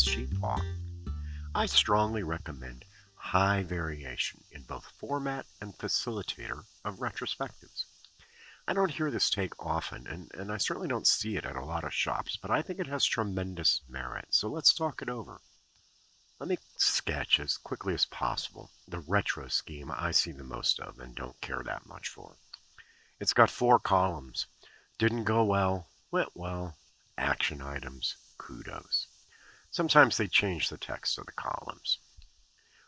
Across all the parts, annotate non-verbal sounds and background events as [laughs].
Science Sheepwalk. I strongly recommend high variation in both format and facilitator of retrospectives. I don't hear this take often, and, and I certainly don't see it at a lot of shops, but I think it has tremendous merit, so let's talk it over. Let me sketch as quickly as possible the retro scheme I see the most of and don't care that much for. It's got four columns. Didn't go well, went well, action items, kudos. Sometimes they change the text of the columns.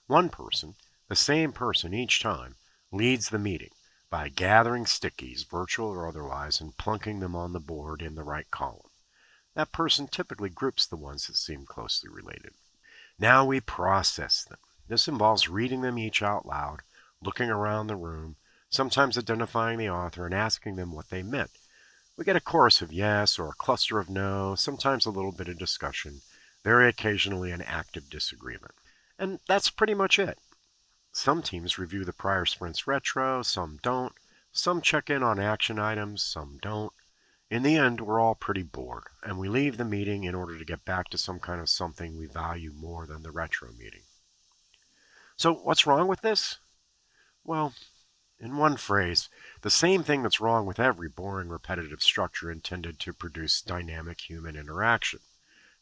One person, the same person each time, leads the meeting by gathering stickies, virtual or otherwise, and plunking them on the board in the right column. That person typically groups the ones that seem closely related. Now we process them. This involves reading them each out loud, looking around the room, sometimes identifying the author and asking them what they meant. We get a chorus of yes or a cluster of no, sometimes a little bit of discussion, very occasionally an active disagreement. And that's pretty much it. Some teams review the prior sprint's retro, some don't. Some check in on action items, some don't. In the end, we're all pretty bored, and we leave the meeting in order to get back to some kind of something we value more than the retro meeting. So, what's wrong with this? Well, in one phrase, the same thing that's wrong with every boring, repetitive structure intended to produce dynamic human interaction.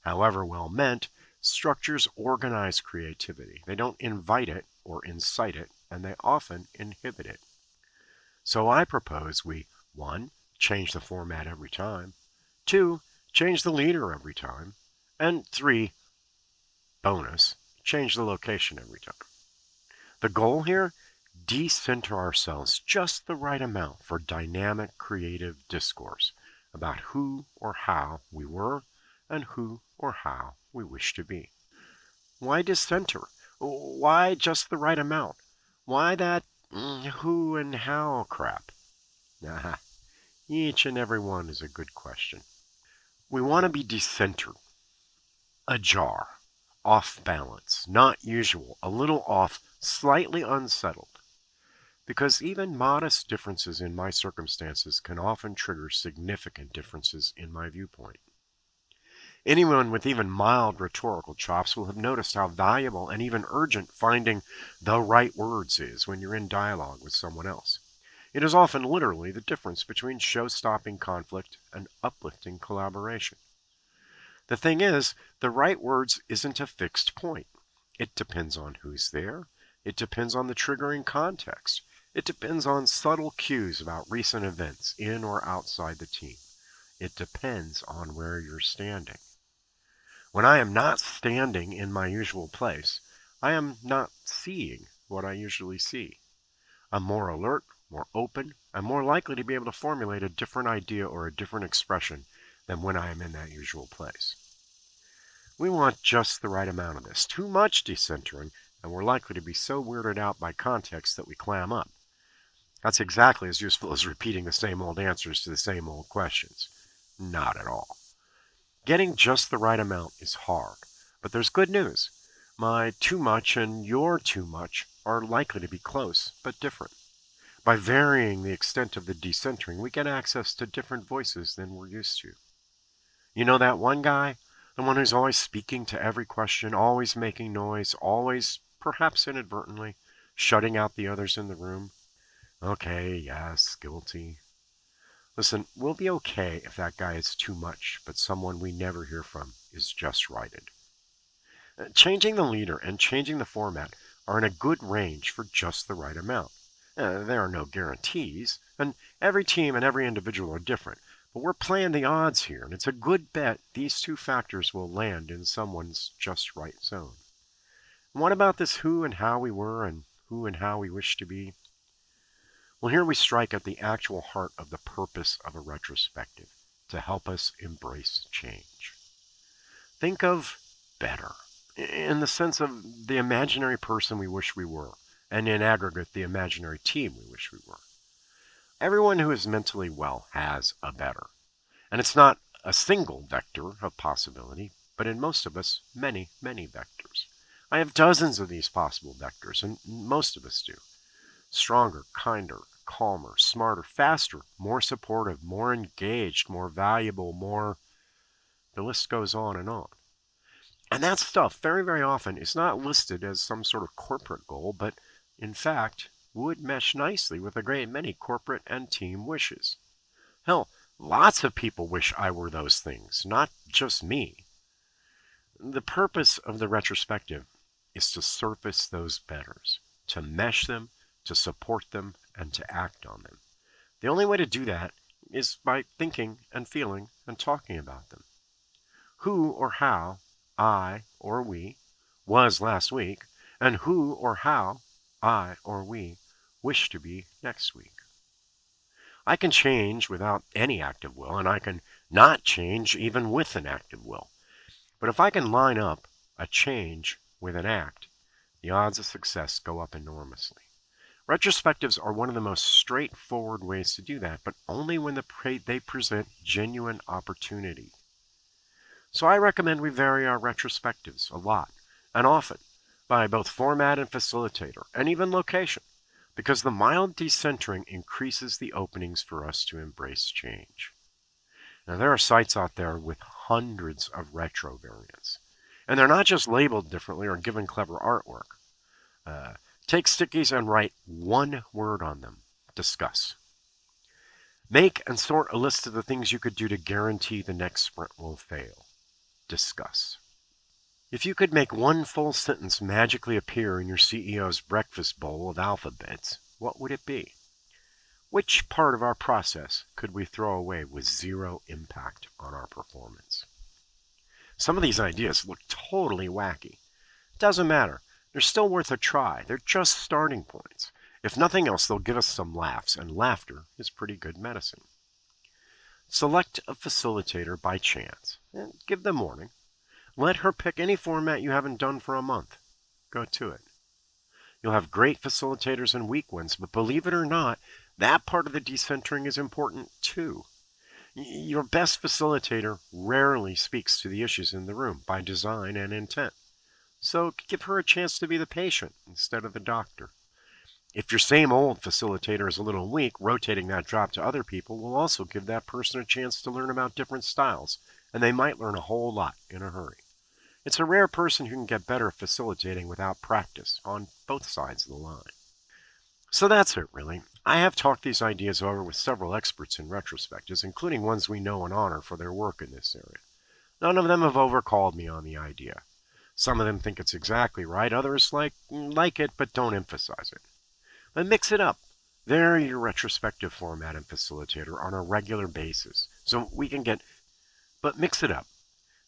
However well meant, structures organize creativity. They don't invite it, or incite it, and they often inhibit it. So I propose we 1. Change the format every time, 2. Change the leader every time, and 3. Bonus, change the location every time. The goal here? Decenter ourselves just the right amount for dynamic creative discourse about who or how we were and who or how we wish to be. Why decenter? Why just the right amount? Why that mm, who and how crap? Nah, each and every one is a good question. We want to be decentered, ajar, off balance, not usual, a little off, slightly unsettled. Because even modest differences in my circumstances can often trigger significant differences in my viewpoint. Anyone with even mild rhetorical chops will have noticed how valuable and even urgent finding the right words is when you're in dialogue with someone else. It is often literally the difference between show stopping conflict and uplifting collaboration. The thing is, the right words isn't a fixed point. It depends on who's there, it depends on the triggering context, it depends on subtle cues about recent events in or outside the team. It depends on where you're standing. When I am not standing in my usual place, I am not seeing what I usually see. I'm more alert, more open, and more likely to be able to formulate a different idea or a different expression than when I am in that usual place. We want just the right amount of this. Too much decentering, and we're likely to be so weirded out by context that we clam up. That's exactly as useful as [laughs] repeating the same old answers to the same old questions. Not at all. Getting just the right amount is hard, but there's good news. My too much and your too much are likely to be close, but different. By varying the extent of the decentering, we get access to different voices than we're used to. You know that one guy? The one who's always speaking to every question, always making noise, always, perhaps inadvertently, shutting out the others in the room? Okay, yes, guilty. Listen, we'll be okay if that guy is too much, but someone we never hear from is just righted. Uh, changing the leader and changing the format are in a good range for just the right amount. Uh, there are no guarantees, and every team and every individual are different, but we're playing the odds here, and it's a good bet these two factors will land in someone's just right zone. And what about this who and how we were and who and how we wish to be? Well, here we strike at the actual heart of the purpose of a retrospective to help us embrace change. Think of better in the sense of the imaginary person we wish we were, and in aggregate, the imaginary team we wish we were. Everyone who is mentally well has a better. And it's not a single vector of possibility, but in most of us, many, many vectors. I have dozens of these possible vectors, and most of us do. Stronger, kinder, calmer, smarter, faster, more supportive, more engaged, more valuable, more. The list goes on and on. And that stuff, very, very often, is not listed as some sort of corporate goal, but in fact, would mesh nicely with a great many corporate and team wishes. Hell, lots of people wish I were those things, not just me. The purpose of the retrospective is to surface those betters, to mesh them, to support them, and to act on them. The only way to do that is by thinking and feeling and talking about them. Who or how I or we was last week, and who or how I or we wish to be next week. I can change without any active will, and I can not change even with an active will. But if I can line up a change with an act, the odds of success go up enormously. Retrospectives are one of the most straightforward ways to do that, but only when the they present genuine opportunity. So I recommend we vary our retrospectives a lot and often by both format and facilitator, and even location, because the mild decentering increases the openings for us to embrace change. Now, there are sites out there with hundreds of retro variants, and they're not just labeled differently or given clever artwork. Uh, take stickies and write one word on them discuss. Make and sort a list of the things you could do to guarantee the next sprint will fail discuss. If you could make one full sentence magically appear in your CEO's breakfast bowl of alphabets, what would it be? Which part of our process could we throw away with zero impact on our performance? Some of these ideas look totally wacky. Doesn't matter. They're still worth a try. They're just starting points. If nothing else, they'll give us some laughs, and laughter is pretty good medicine. Select a facilitator by chance and give them warning. Let her pick any format you haven't done for a month. Go to it. You'll have great facilitators and weak ones, but believe it or not, that part of the decentering is important too. Your best facilitator rarely speaks to the issues in the room by design and intent. So give her a chance to be the patient instead of the doctor. If your same old facilitator is a little weak, rotating that job to other people will also give that person a chance to learn about different styles, and they might learn a whole lot in a hurry. It's a rare person who can get better at facilitating without practice on both sides of the line. So that's it, really. I have talked these ideas over with several experts in retrospectives, including ones we know and honor for their work in this area. None of them have overcalled me on the idea. Some of them think it's exactly right, others like mm, like it but don't emphasize it. But mix it up. Vary your retrospective format and facilitator on a regular basis so we can get, but mix it up.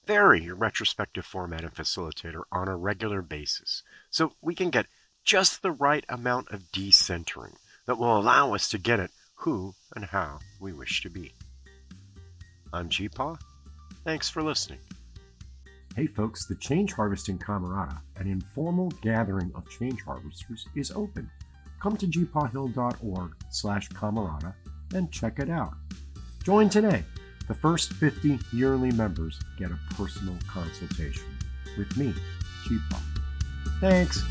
Vary your retrospective format and facilitator on a regular basis so we can get just the right amount of decentering that will allow us to get at who and how we wish to be. I'm GeePaw. Thanks for listening. Hey folks, the Change Harvesting Camerata, an informal gathering of change harvesters, is open come to geepawhill.org slash camerata and check it out. Join today. The first 50 yearly members get a personal consultation with me, GeePaw. Thanks.